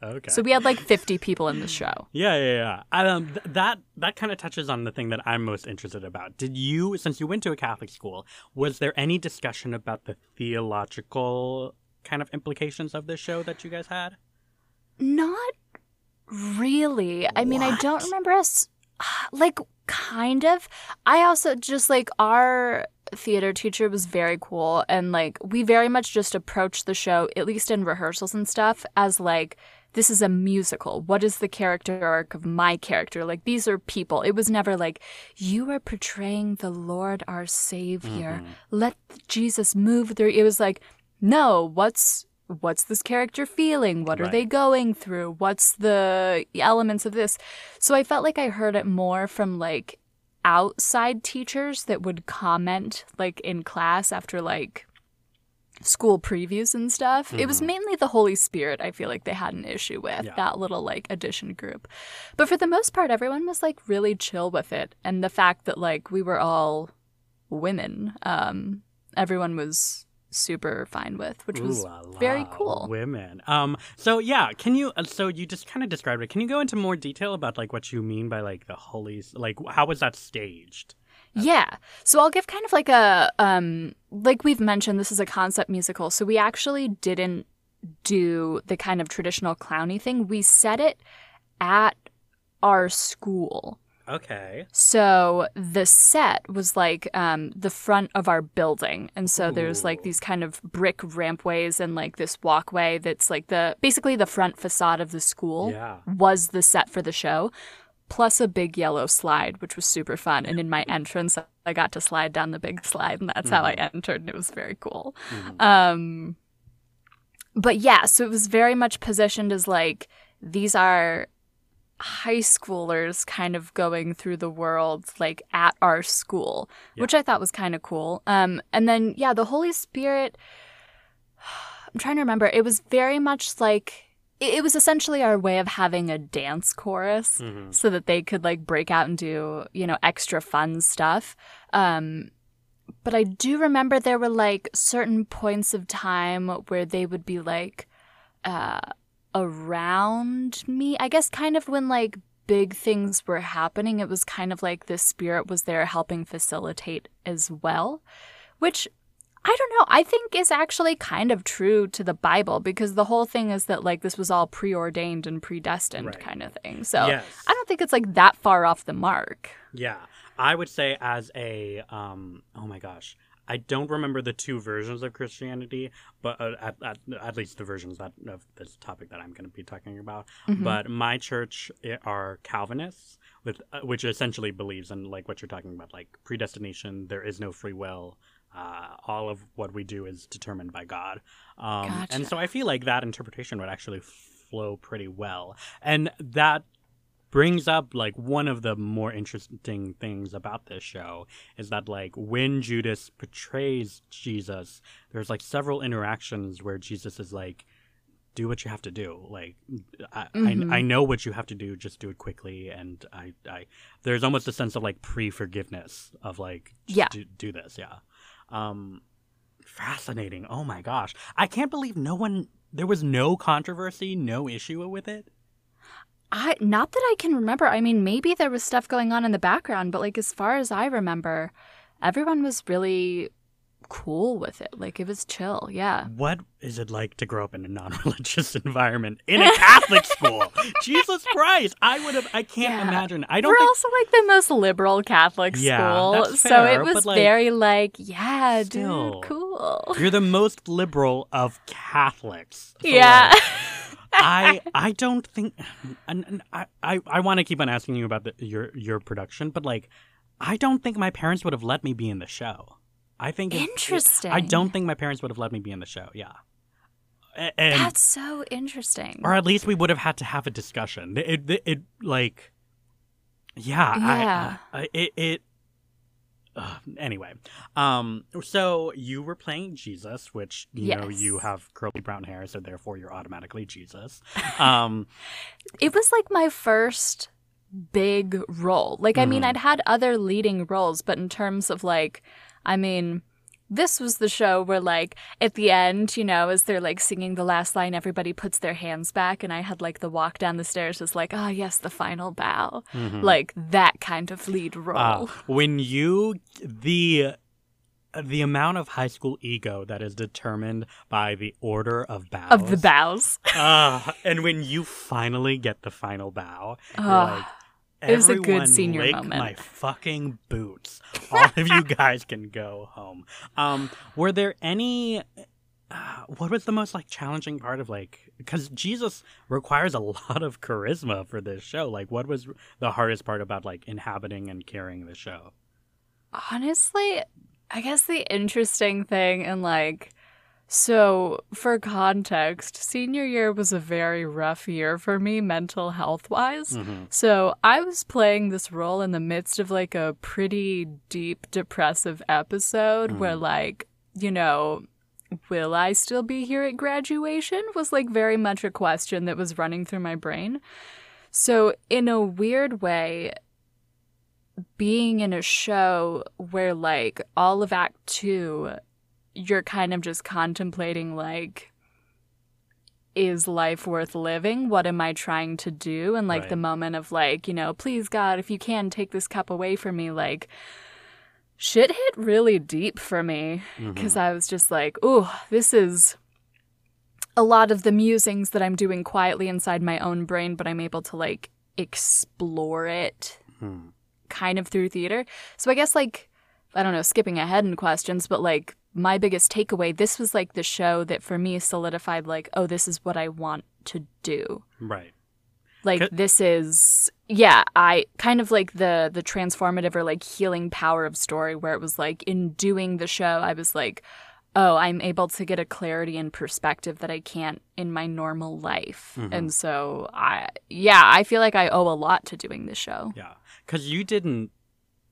Okay. So we had like 50 people in the show. yeah, yeah, yeah. Um, th- that that kind of touches on the thing that I'm most interested about. Did you, since you went to a Catholic school, was there any discussion about the theological kind of implications of this show that you guys had? Not really. I mean, I don't remember us like kind of. I also just like our theater teacher was very cool and like we very much just approached the show at least in rehearsals and stuff as like this is a musical. What is the character arc of my character? Like these are people. It was never like you are portraying the Lord our savior. Mhm. Let Jesus move through. It was like no, what's what's this character feeling? What are Right. they going through? What's the elements of this? So I felt like I heard it more from like outside teachers that would comment like in class after like school previews and stuff. It was Mhm. mainly the Holy Spirit I feel like they had an issue with, Yeah. that little like addition group. But for the most part everyone was like really chill with it and the fact that like we were all women um everyone was super fine with, which was Ooh la la, very cool. Women. Um. So yeah, can you? uh, So you just kind of described it. Can you go into more detail about like what you mean by like the holy? Like how was that staged? Yeah. So I'll give kind of like a um like we've mentioned this is a concept musical. So we actually didn't do the kind of traditional clowny thing. We set it at our school. Okay. So the set was like um, the front of our building, and so there's like these kind of brick rampways and like this walkway that's like the basically the front facade of the school Yeah. was the set for the show, plus a big yellow slide, which was super fun. And in my entrance, I got to slide down the big slide, and that's how I entered, and it was very cool. Mhm. Um, but yeah, so it was very much positioned as like these are high schoolers kind of going through the world like at our school, Yeah. which I thought was kind of cool. Um, and then yeah, the Holy Spirit. I'm trying to remember. It was very much like it was essentially our way of having a dance chorus Mhm. so that they could like break out and do, you know, extra fun stuff. Um but I do remember there were like certain points of time where they would be like uh around me. I guess kind of when like big things were happening, it was kind of like the spirit was there helping facilitate as well, which I don't know. I think is actually kind of true to the Bible because the whole thing is that like this was all preordained and predestined Right. kind of thing. So Yes. I don't think it's like that far off the mark. Yeah, I would say as a um. Oh my gosh, I don't remember the two versions of Christianity, but uh, at, at at least the versions that of this topic that I'm going to be talking about. Mhm. But my church are Calvinists, with uh, which essentially believes in like what you're talking about, like predestination. There is no free will. Uh, all of what we do is determined by God. Um, Gotcha. And so I feel like that interpretation would actually flow pretty well. And that brings up like one of the more interesting things about this show is that like when Judas portrays Jesus, there's like several interactions where Jesus is like, do what you have to do. Like, I, Mhm. I, I know what you have to do. Just do it quickly. And I, I, there's almost a sense of like pre-forgiveness of like, Yeah. do, do this. Yeah. Um, fascinating. Oh my gosh. I can't believe no one, there was no controversy, no issue with it. I not that I can remember. I mean, maybe there was stuff going on in the background, but like as far as I remember, everyone was really cool with it. Like it was chill. Yeah. What is it like to grow up in a non-religious environment in a Catholic school? Jesus Christ! I would have. I can't Yeah. imagine. I don't We're think. also like the most liberal Catholic Yeah, school. that's so it was like, very like, yeah, still. dude, cool. You're the most liberal of Catholics. So, Yeah. like, I I don't think, and, and I I, I want to keep on asking you about the, your your production, but like, I don't think my parents would have let me be in the show. I think if- Interesting. I don't think my parents would have let me be in the show. Yeah, A- and That's so interesting. or at least we would have had to have a discussion. It, it, it like, yeah, I- Yeah. I, it, it. Uh, anyway, um, so you were playing Jesus, which you know you have curly brown hair, so therefore you're automatically Jesus. Um, it was like my first big role. Like, I mean, Mhm. I'd had other leading roles, but in terms of like, I mean, this was the show where, like, at the end, you know, as they're like singing the last line, everybody puts their hands back, and I had like the walk down the stairs was like, oh, yes, the final bow. mhm. Like that kind of lead role. Uh, when you the the amount of high school ego that is determined by the order of bows of the bows. Uh, and when you finally get the final bow, you're like, It was a good senior lick moment." My fucking boots. All of you guys can go home. Um, were there any? Uh, what was the most like challenging part of like because Jesus requires a lot of charisma for this show. Like, what was the hardest part about like inhabiting and carrying the show? Honestly, I guess the interesting thing and like so for context, senior year was a very rough year for me mental health wise. Mhm. So I was playing this role in the midst of like a pretty deep depressive episode where like, you know, will I still be here at graduation was like very much a question that was running through my brain. So in a weird way, being in a show where like all of act 2 you're kind of just contemplating like is life worth living what am i trying to do and like Right. the moment of like you know please god if you can take this cup away from me like shit hit really deep for me Mm-hmm. because i was just like ooh this is a lot of the musings that i'm doing quietly inside my own brain but i'm able to like explore it Hmm. kind of through theater. So I guess like I don't know, skipping ahead in questions, but like my biggest takeaway, this was like the show that for me solidified like, oh, this is what I want to do. Right. Like Ca- this is yeah, I kind of like the the transformative or like healing power of story where it was like in doing the show, I was like, oh, I'm able to get a clarity and perspective that I can't in my normal life. Mhm. And so I yeah, I feel like I owe a lot to doing this show. Yeah, because you didn't,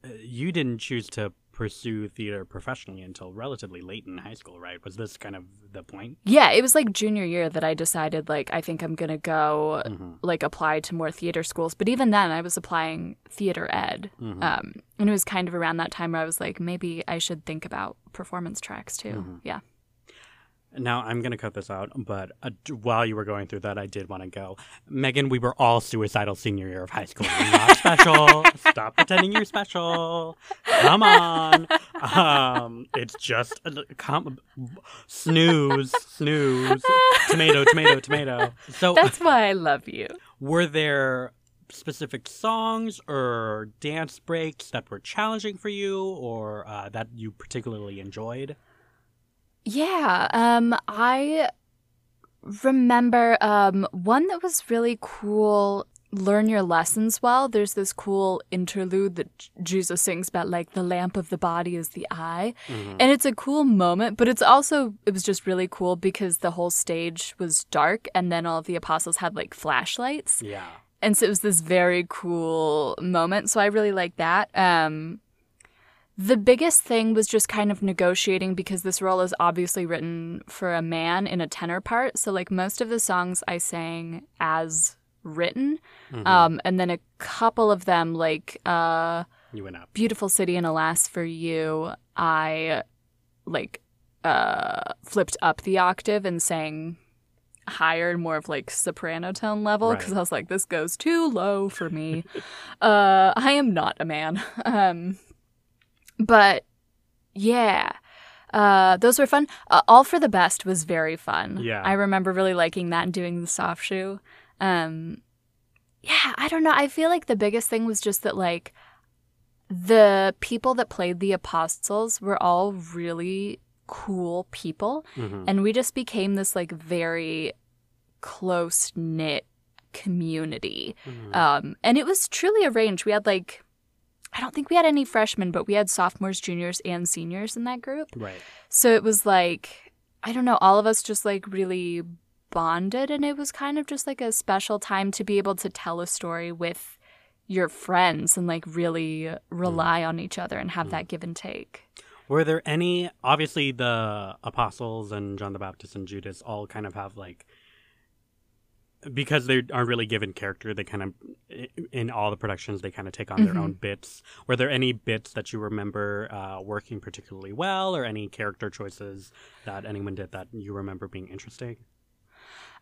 uh, you didn't choose to pursue theater professionally until relatively late in high school, right? Was this kind of the point? Yeah, it was like junior year that I decided like I think I'm gonna go Mm-hmm. like apply to more theater schools. But even then, I was applying theater ed, Mm-hmm. um, and it was kind of around that time where I was like, maybe I should think about performance tracks too. Mm-hmm. Yeah. Now I'm gonna cut this out, but uh, while you were going through that, I did want to go. Megan, we were all suicidal senior year of high school. You're not special. Stop pretending you're special. Come on. Um, it's just a, com- snooze, snooze. Tomato, tomato, tomato. So, That's why I love you. were there specific songs or dance breaks that were challenging for you, or uh, that you particularly enjoyed? Yeah, um, I remember um, one that was really cool. Learn your lessons well. There's this cool interlude that Jesus sings about, like the lamp of the body is the eye, and it's a cool moment. But it's also it was just really cool because the whole stage was dark, and then all of the apostles had like flashlights, Yeah. and so it was this very cool moment. So I really like that. Um, the biggest thing was just kind of negotiating because this role is obviously written for a man in a tenor part. So like most of the songs I sang as written, um, and then a couple of them like uh, You went up. "Beautiful City" and "Alas for You," I like uh, flipped up the octave and sang higher and more of like soprano tone level because Right. I was like, this goes too low for me. uh, I am not a man. Um, but yeah, uh, those were fun. Uh, All for the Best was very fun. Yeah. I remember really liking that and doing the soft shoe. Um, yeah, I don't know. I feel like the biggest thing was just that like the people that played the apostles were all really cool people Mhm. and we just became this like very close knit community Mhm. um and it was truly a range we had like i don't think we had any freshmen but we had sophomores juniors and seniors in that group Right. so it was like i don't know all of us just like really bonded and it was kind of just like a special time to be able to tell a story with your friends and like really rely mm. on each other and have mm. that give and take Were there any? Obviously, the apostles and John the Baptist and Judas all kind of have like because they aren't really given character. They kind of in all the productions they kind of take on their own bits. Were there any bits that you remember uh, working particularly well, or any character choices that anyone did that you remember being interesting?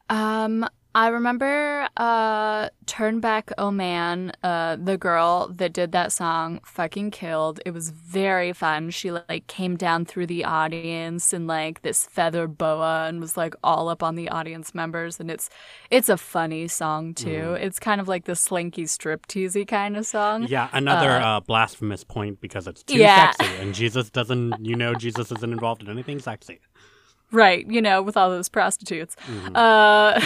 Um, I remember uh Turn Back Oh Man, uh the girl that did that song fucking killed. It was very fun. She like came down through the audience in like this feather boa and was like all up on the audience members and it's it's a funny song too. It's kind of like the slinky strip teasy kind of song. Yeah, another uh, blasphemous point because it's too Yeah. sexy, and Jesus doesn't. You know, Jesus isn't involved in anything sexy. Right, you know, with all those prostitutes. Uh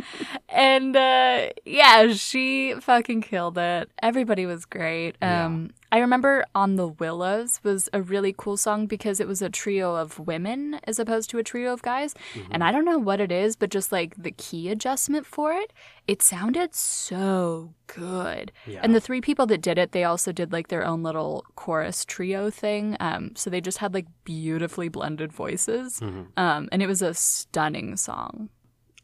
and uh yeah, she fucking killed it. Everybody was great. Um I remember On the Willows was a really cool song because it was a trio of women as opposed to a trio of guys. And I don't know what it is, but just like the key adjustment for it, it sounded so good. Yeah. And the three people that did it, they also did like their own little chorus trio thing. Um, so they just had like beautifully blended voices. Um, and it was a stunning song.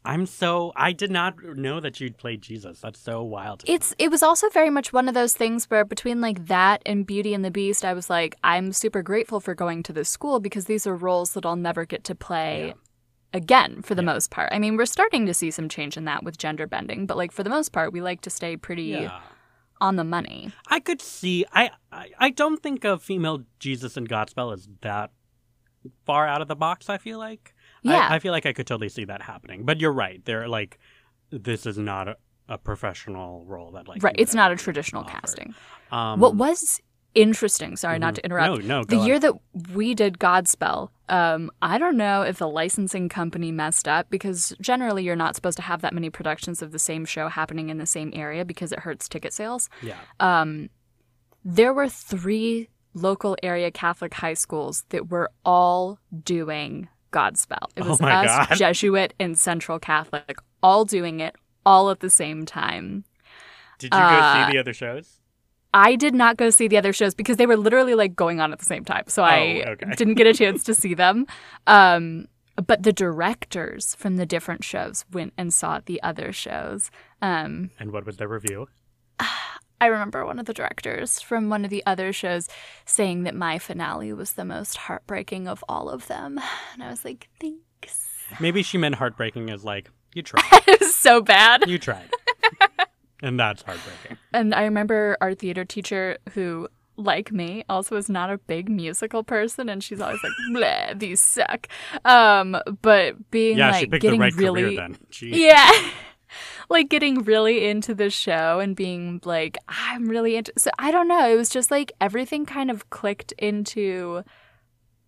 I'm so. I did not know that you'd played Jesus. That's so wild. It's it was also very much one of those things where between like that and Beauty and the Beast, I was like, I'm super grateful for going to this school because these are roles that I'll never get to play Yeah. again for the most part. I mean, we're starting to see some change in that with gender bending, but like for the most part, we like to stay pretty Yeah. on the money. I could see. I, I I don't think of female Jesus and Godspell as that far out of the box. I feel like. Yeah. I, I feel like I could totally see that happening. But you're right. They're like, this is not a, a professional role that like. right. It's not a traditional offer. casting. Um, What was interesting, sorry not to interrupt. No, no. the on. year that we did Godspell, um, I don't know if the licensing company messed up because generally you're not supposed to have that many productions of the same show happening in the same area because it hurts ticket sales. Yeah. Um, there were three local area Catholic high schools that were all doing Godspell. It Oh was my us, God. Jesuit, and Central Catholic, all doing it all at the same time. Did you go Uh, see the other shows? I did not go see the other shows because they were literally like going on at the same time. So I Oh, okay. didn't get a chance to see them. Um, but the directors from the different shows went and saw the other shows. Um, And what was their review? I remember one of the directors from one of the other shows saying that my finale was the most heartbreaking of all of them. And I was like, thanks. Maybe she meant heartbreaking as like, you tried. It was so bad. You tried. and that's heartbreaking. And I remember our theater teacher who, like me, also is not a big musical person, and she's always like, "Bleh, these suck." Um, but being Yeah, like she picked the getting right really, career then. Yeah, like getting really into the show and being like, I'm really into. So I don't know. It was just like everything kind of clicked into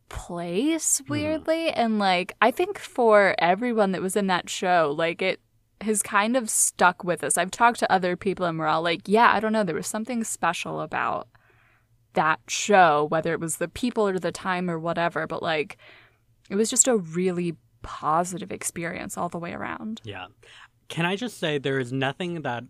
place hmm. weirdly, and like I think for everyone that was in that show, like it has kind of stuck with us. I've talked to other people and we're all like, yeah, I don't know, there was something special about that show, whether it was the people or the time or whatever, but like it was just a really positive experience all the way around. Yeah. Can I just say there is nothing that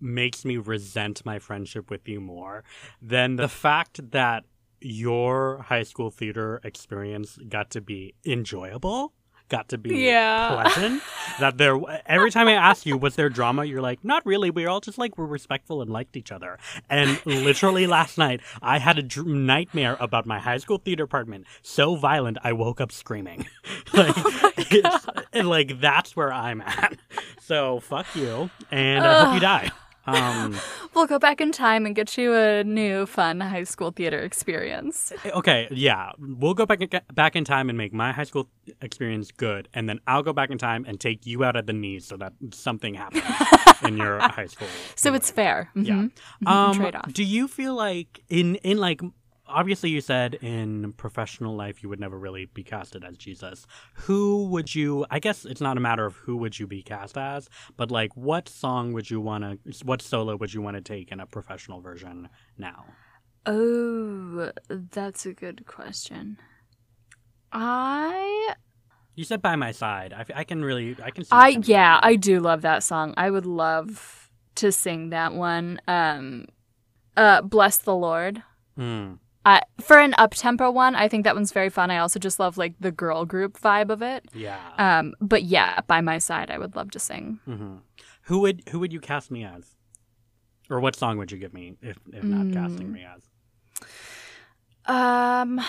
makes me resent my friendship with you more than the fact that your high school theater experience got to be enjoyable, got to be Yeah. pleasant. that there every time I ask you was there drama, you're like, not really. We are all just like were respectful and liked each other. And literally last night, I had a dr- nightmare about my high school theater apartment so violent I woke up screaming. like, it's- and like that's where I'm at. So fuck you, and I hope you die. Um, We'll go back in time and get you a new fun high school theater experience. okay, yeah, we'll go back back in time and make my high school experience good, and then I'll go back in time and take you out at the knees so that something happens in your high school. So it's fair. Yeah. Mhm. Um, Trade-off. Do you feel like in in like obviously you said in professional life you would never really be casted as Jesus. Who would you? I guess it's not a matter of who would you be cast as, but like what song would you want to? What solo would you want to take in a professional version now? Oh, that's a good question. I You said by my side. I, I can really I can. See I yeah, I do love that song. I would love to sing that one. Um uh Bless the Lord. Hmm. Uh, for an up tempo one, I think that one's very fun. I also just love like the girl group vibe of it. Yeah. Um, but yeah, by my side, I would love to sing. hmm Who would who would you cast me as? Or what song would you give me if if not Mm. casting me as? Um,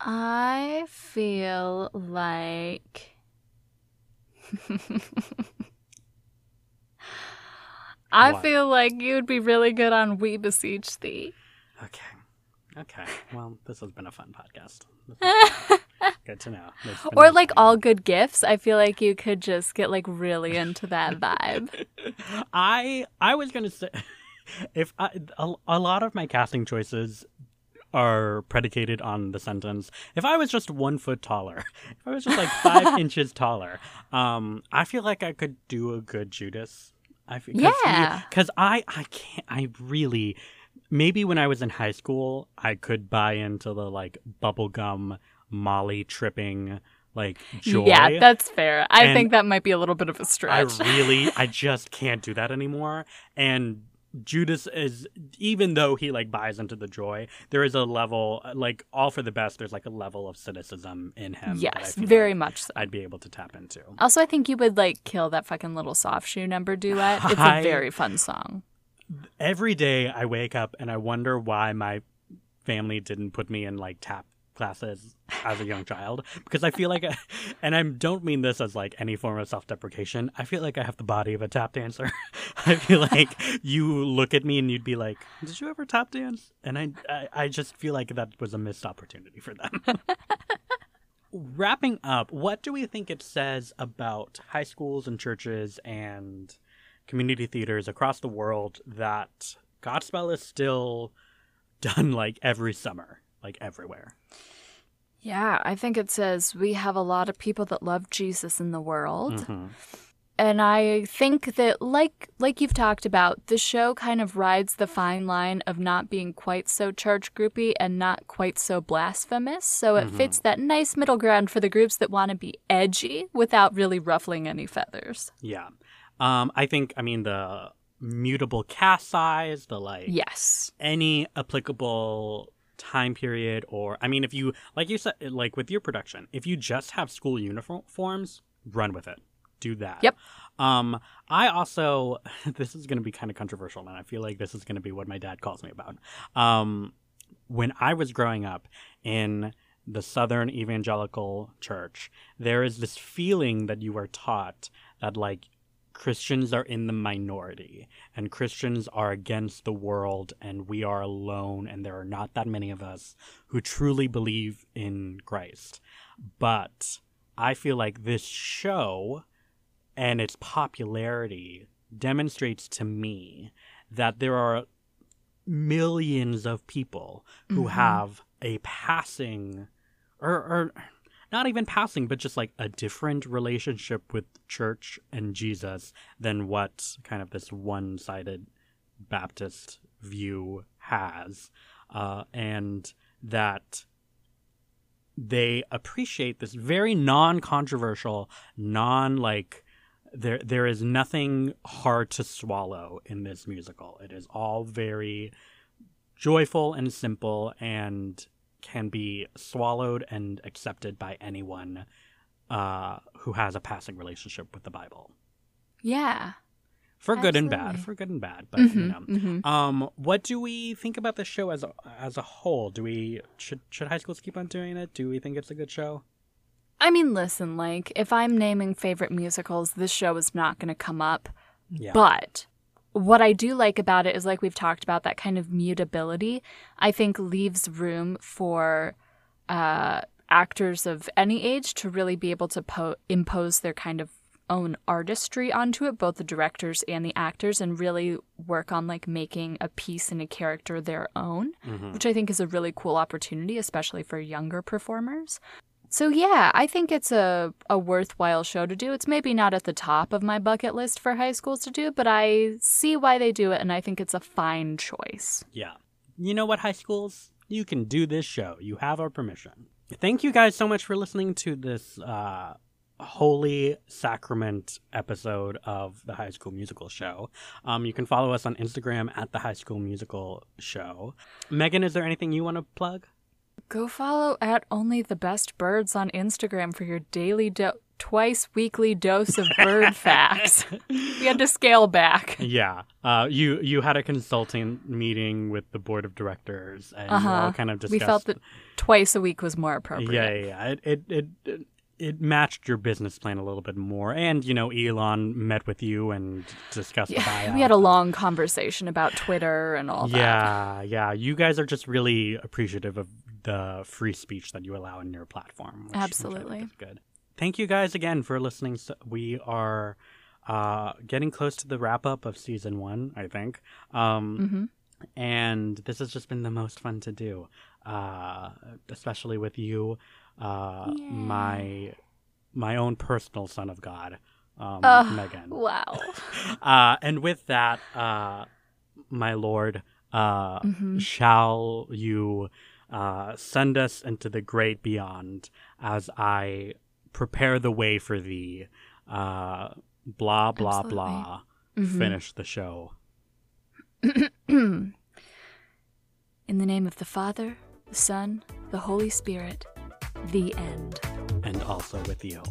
I feel like I What? feel like you'd be really good on "We Beseech Thee." Okay. Okay. Well, this has been a fun podcast. Good to know. Or like all good gifts. I feel like you could just get like really into that vibe. I I was gonna say if I, a, a lot of my casting choices are predicated on the sentence if i was just one foot taller if i was just like five inches taller um i feel like i could do a good judas i feel Yeah. because i i can't i really maybe when i was in high school i could buy into the like bubblegum molly tripping like joy Yeah, that's fair. I And think that might be a little bit of a stretch. I really, I just can't do that anymore. And Judas is, even though he like buys into the joy, there is a level, like all for the best. There's like a level of cynicism in him. that I yes, very like much so. I'd be able to tap into. Also, I think you would like kill that fucking little soft shoe number duet. It's I- a very fun song. Every day I wake up and I wonder why my family didn't put me in like tap classes as a young child because I feel like, I, and I don't mean this as like any form of self-deprecation. I feel like I have the body of a tap dancer. I feel like you look at me and you'd be like, "Did you ever tap dance?" And I, I, I just feel like that was a missed opportunity for them. Wrapping up, what do we think it says about high schools and churches and community theaters across the world that Godspell is still done like every summer, like everywhere? Yeah, I think it says we have a lot of people that love Jesus in the world. Mhm. And I think that like like you've talked about, the show kind of rides the fine line of not being quite so church groupy and not quite so blasphemous. So it fits that nice middle ground for the groups that want to be edgy without really ruffling any feathers. Yeah. Um, I think, I mean, the mutable cast size, the like, Yes. any applicable time period, or, I mean, if you, like you said, like with your production, if you just have school uniforms, run with it. Do that. Yep. Um, I also, this is going to be kind of controversial, and I feel like this is going to be what my dad calls me about. Um, when I was growing up in the Southern Evangelical Church, there is this feeling that you are taught that, like, Christians are in the minority and Christians are against the world and we are alone and there are not that many of us who truly believe in Christ. But I feel like this show and its popularity demonstrates to me that there are millions of people who Mhm. have a passing or, or not even passing but just like a different relationship with church and jesus than what kind of this one-sided baptist view has. Uh, and that they appreciate this very non-controversial non like there there is nothing hard to swallow in this musical. It is all very joyful and simple and can be swallowed and accepted by anyone uh, who has a passing relationship with the bible Yeah. for good and bad for good and bad but you Mhm, know mhm. um, what do we think about the show as a, as a whole? Do we should should high schools keep on doing it? Do we think it's a good show? I mean, listen, like, if I'm naming favorite musicals, this show is not going to come up. Yeah. But what I do like about it is, like we've talked about, that kind of mutability, I think leaves room for uh, actors of any age to really be able to po- impose their kind of own artistry onto it, both the directors and the actors, and really work on like making a piece and a character their own, Mhm. which I think is a really cool opportunity, especially for younger performers. So yeah, I think it's a, a worthwhile show to do. It's maybe not at the top of my bucket list for high schools to do, but I see why they do it and I think it's a fine choice. Yeah. You know what, high schools? You can do this show. You have our permission. Thank you guys so much for listening to this uh, holy sacrament episode of the High School Musical Show. Um, you can follow us on Instagram at the High School Musical Show. Megan, is there anything you want to plug? Go follow at Only the Best Birds on Instagram for your daily do- twice weekly dose of bird facts. We had to scale back. Yeah. Uh, you you had a consulting meeting with the board of directors, and you all Uh-huh. kind of discussed. We felt that twice a week was more appropriate. Yeah, yeah, yeah. It, it it it it matched your business plan a little bit more, and you know, Elon met with you and discussed the Yeah, we had a long conversation about Twitter and all that. Yeah, yeah. You guys are just really appreciative of the free speech that you allow in your platform. Which, which Absolutely. is good. Thank you guys again for listening. So we are uh, getting close to the wrap up of season one, I think. Um, hmm and this has just been the most fun to do, uh, especially with you, uh, Yeah. my my own personal son of God, um, Megan. Wow. Uh, and with that, uh, my lord, uh, Mhm. shall you uh, send us into the great beyond as I prepare the way for thee? Uh, blah blah Absolutely. blah. Mhm. Finish the show. In the name of the Father, the Son, the Holy Spirit, the end. and also with you.